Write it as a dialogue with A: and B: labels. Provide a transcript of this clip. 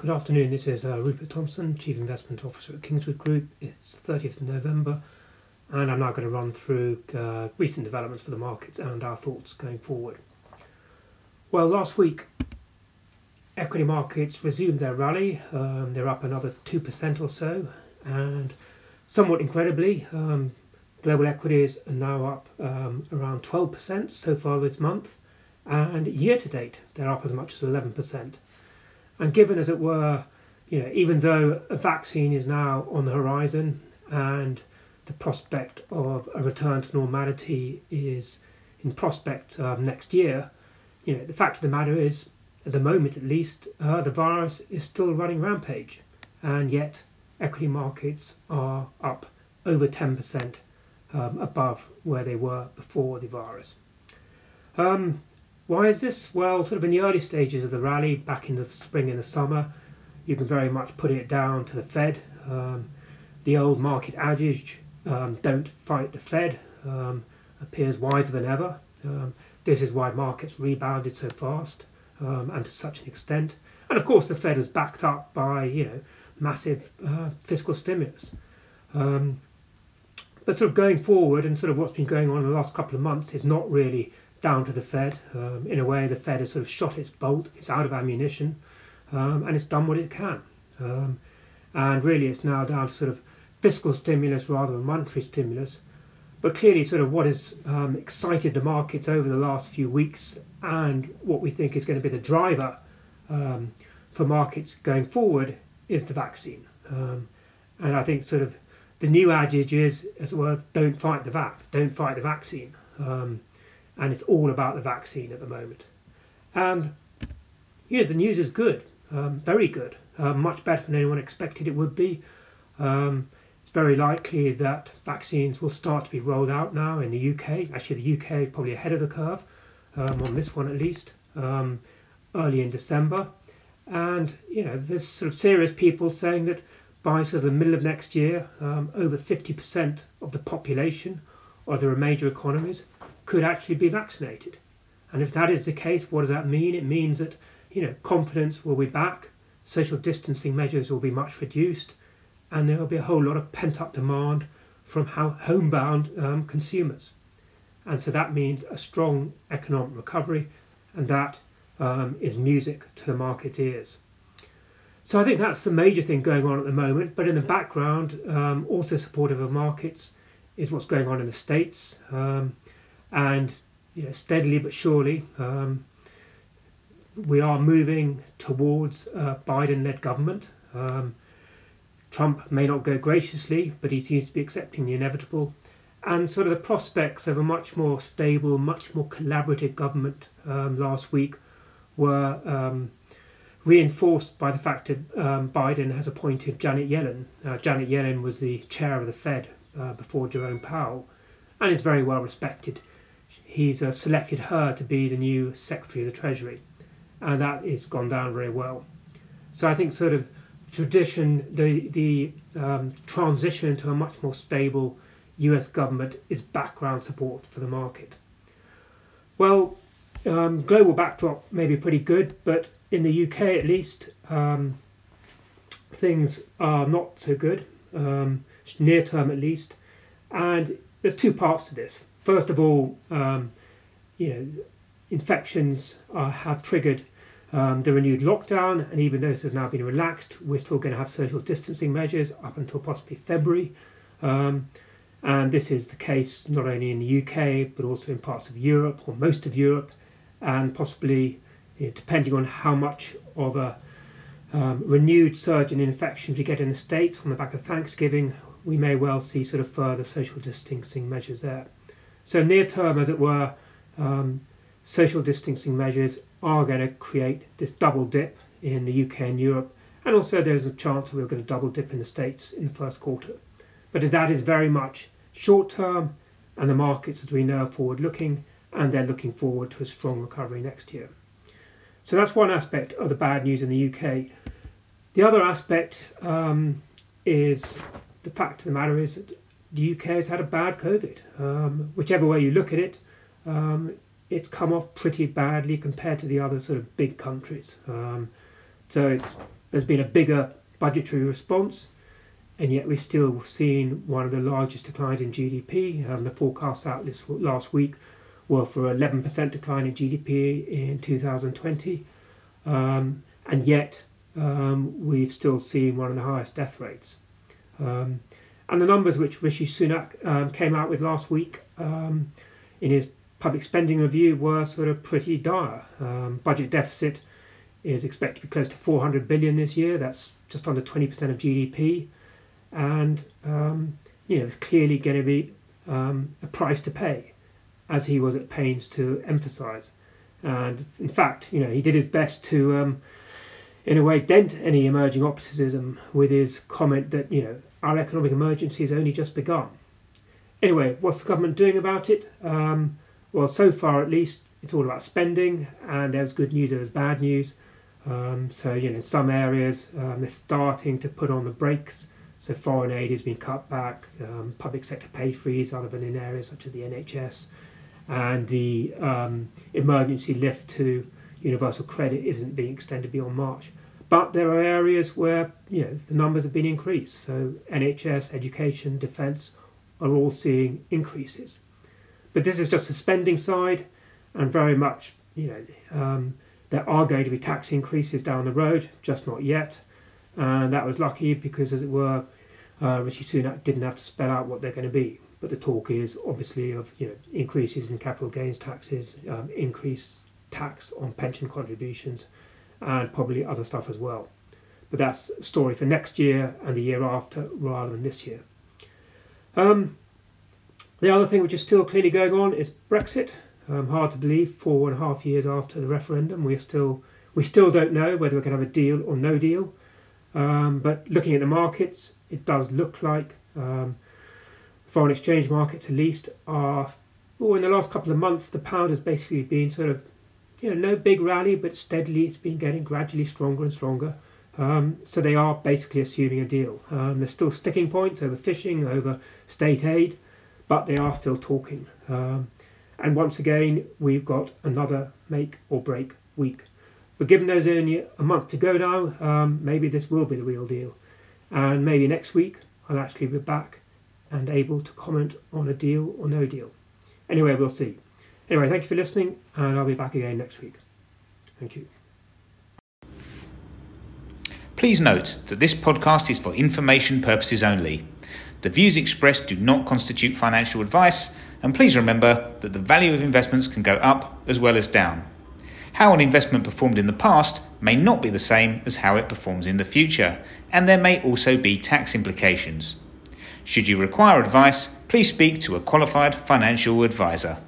A: Good afternoon. This is uh, Rupert Thompson, Chief Investment Officer at Kingswood Group. It's 30th of November, and I'm now going to run through uh, recent developments for the markets and our thoughts going forward. Well, last week, equity markets resumed their rally. Um, they're up another 2% or so, and somewhat incredibly, um, global equities are now up um, around 12% so far this month, and year to date, they're up as much as 11%. And given, as it were, you know, even though a vaccine is now on the horizon and the prospect of a return to normality is in prospect um, next year, you know, the fact of the matter is, at the moment at least, uh, the virus is still running rampage, and yet equity markets are up over 10% um, above where they were before the virus. Um, why is this? Well, sort of in the early stages of the rally, back in the spring and the summer, you can very much put it down to the Fed. Um, the old market adage, um, don't fight the Fed, um, appears wiser than ever. Um, this is why markets rebounded so fast um, and to such an extent. And of course, the Fed was backed up by, you know, massive uh, fiscal stimulus. Um, but sort of going forward and sort of what's been going on in the last couple of months is not really down to the Fed. Um, in a way, the Fed has sort of shot its bolt, it's out of ammunition, um, and it's done what it can. Um, and really, it's now down to sort of fiscal stimulus rather than monetary stimulus. But clearly, sort of what has um, excited the markets over the last few weeks and what we think is going to be the driver um, for markets going forward is the vaccine. Um, and I think sort of the new adage is, as it were, don't fight the Vac, don't fight the vaccine. Um, and it's all about the vaccine at the moment. And yeah, the news is good, um, very good, uh, much better than anyone expected it would be. Um, it's very likely that vaccines will start to be rolled out now in the UK. Actually, the UK probably ahead of the curve um, on this one at least, um, early in December. And you know, there's sort of serious people saying that by sort of the middle of next year, um, over 50% of the population of the major economies could actually be vaccinated. And if that is the case, what does that mean? It means that you know confidence will be back, social distancing measures will be much reduced, and there will be a whole lot of pent up demand from homebound um, consumers. And so that means a strong economic recovery, and that um, is music to the market's ears. So I think that's the major thing going on at the moment. But in the background, um, also supportive of markets, is what's going on in the states. Um, and you know, steadily but surely, um, we are moving towards a Biden-led government. Um, Trump may not go graciously, but he seems to be accepting the inevitable, and sort of the prospects of a much more stable, much more collaborative government um, last week were um, reinforced by the fact that um, Biden has appointed Janet Yellen. Uh, Janet Yellen was the chair of the Fed uh, before Jerome Powell, and is very well respected he's uh, selected her to be the new Secretary of the Treasury, and that has gone down very well. So I think sort of tradition, the the um, transition to a much more stable U.S. government is background support for the market. Well, um, global backdrop may be pretty good, but in the UK at least, um, things are not so good, um, near term at least. And there's two parts to this first of all, um, you know, infections are, have triggered um, the renewed lockdown, and even though this has now been relaxed, we're still going to have social distancing measures up until possibly February. Um, and this is the case not only in the UK but also in parts of Europe or most of Europe, and possibly, you know, depending on how much of a um, renewed surge in infections we get in the States on the back of Thanksgiving, we may well see sort of further social distancing measures there. So near term, as it were, um, social distancing measures are going to create this double dip in the UK and Europe, and also there's a chance we're going to double dip in the States in the first quarter. But that is very much short term, and the markets, as we know, are forward looking, and they're looking forward to a strong recovery next year. So that's one aspect of the bad news in the UK. The other aspect um, is the fact of the matter is that the UK has had a bad COVID. Um, whichever way you look at it, um, it's come off pretty badly compared to the other sort of big countries. Um, so there's been a bigger budgetary response, and yet we're still seeing one of the largest declines in GDP. Um, the forecasts out this last week were for 11% decline in GDP in 2020, um, and yet um, we've still seen one of the highest death rates. Um, and the numbers which Rishi Sunak um, came out with last week um, in his public spending review were sort of pretty dire. Um, budget deficit is expected to be close to 400 billion this year. That's just under 20% of GDP, and um, you know, it's clearly going to be um, a price to pay, as he was at pains to emphasise. And in fact, you know, he did his best to, um, in a way, dent any emerging optimism with his comment that you know our economic emergency has only just begun. Anyway, what's the government doing about it? Um, well, so far at least, it's all about spending, and there's good news, there's bad news. Um, so, you know, in some areas, um, they're starting to put on the brakes. So, foreign aid has been cut back, um, public sector pay freeze, other than in areas such as the NHS, and the um, emergency lift to universal credit isn't being extended beyond March. But there are areas where you know the numbers have been increased. So NHS, education, defence are all seeing increases. But this is just the spending side, and very much, you know, um, there are going to be tax increases down the road, just not yet. And that was lucky because, as it were, uh, Rishi Sunak didn't have to spell out what they're going to be. But the talk is obviously of you know increases in capital gains taxes, um, increased tax on pension contributions, and probably other stuff as well. But that's a story for next year and the year after rather than this year. Um, the other thing which is still clearly going on is Brexit. Um, hard to believe, four and a half years after the referendum, we still we still don't know whether we're going to have a deal or no deal. Um, but looking at the markets, it does look like um, foreign exchange markets, at least, are. Well, in the last couple of months, the pound has basically been sort of, you know, no big rally, but steadily it's been getting gradually stronger and stronger. Um, so they are basically assuming a deal. Um, there's still sticking points over fishing, over state aid but they are still talking. Um, and once again, we've got another make or break week. But given there's only a month to go now, um, maybe this will be the real deal. And maybe next week I'll actually be back and able to comment on a deal or no deal. Anyway, we'll see. Anyway, thank you for listening, and I'll be back again next week. Thank you.
B: Please note that this podcast is for information purposes only. The views expressed do not constitute financial advice, and please remember that the value of investments can go up as well as down. How an investment performed in the past may not be the same as how it performs in the future, and there may also be tax implications. Should you require advice, please speak to a qualified financial advisor.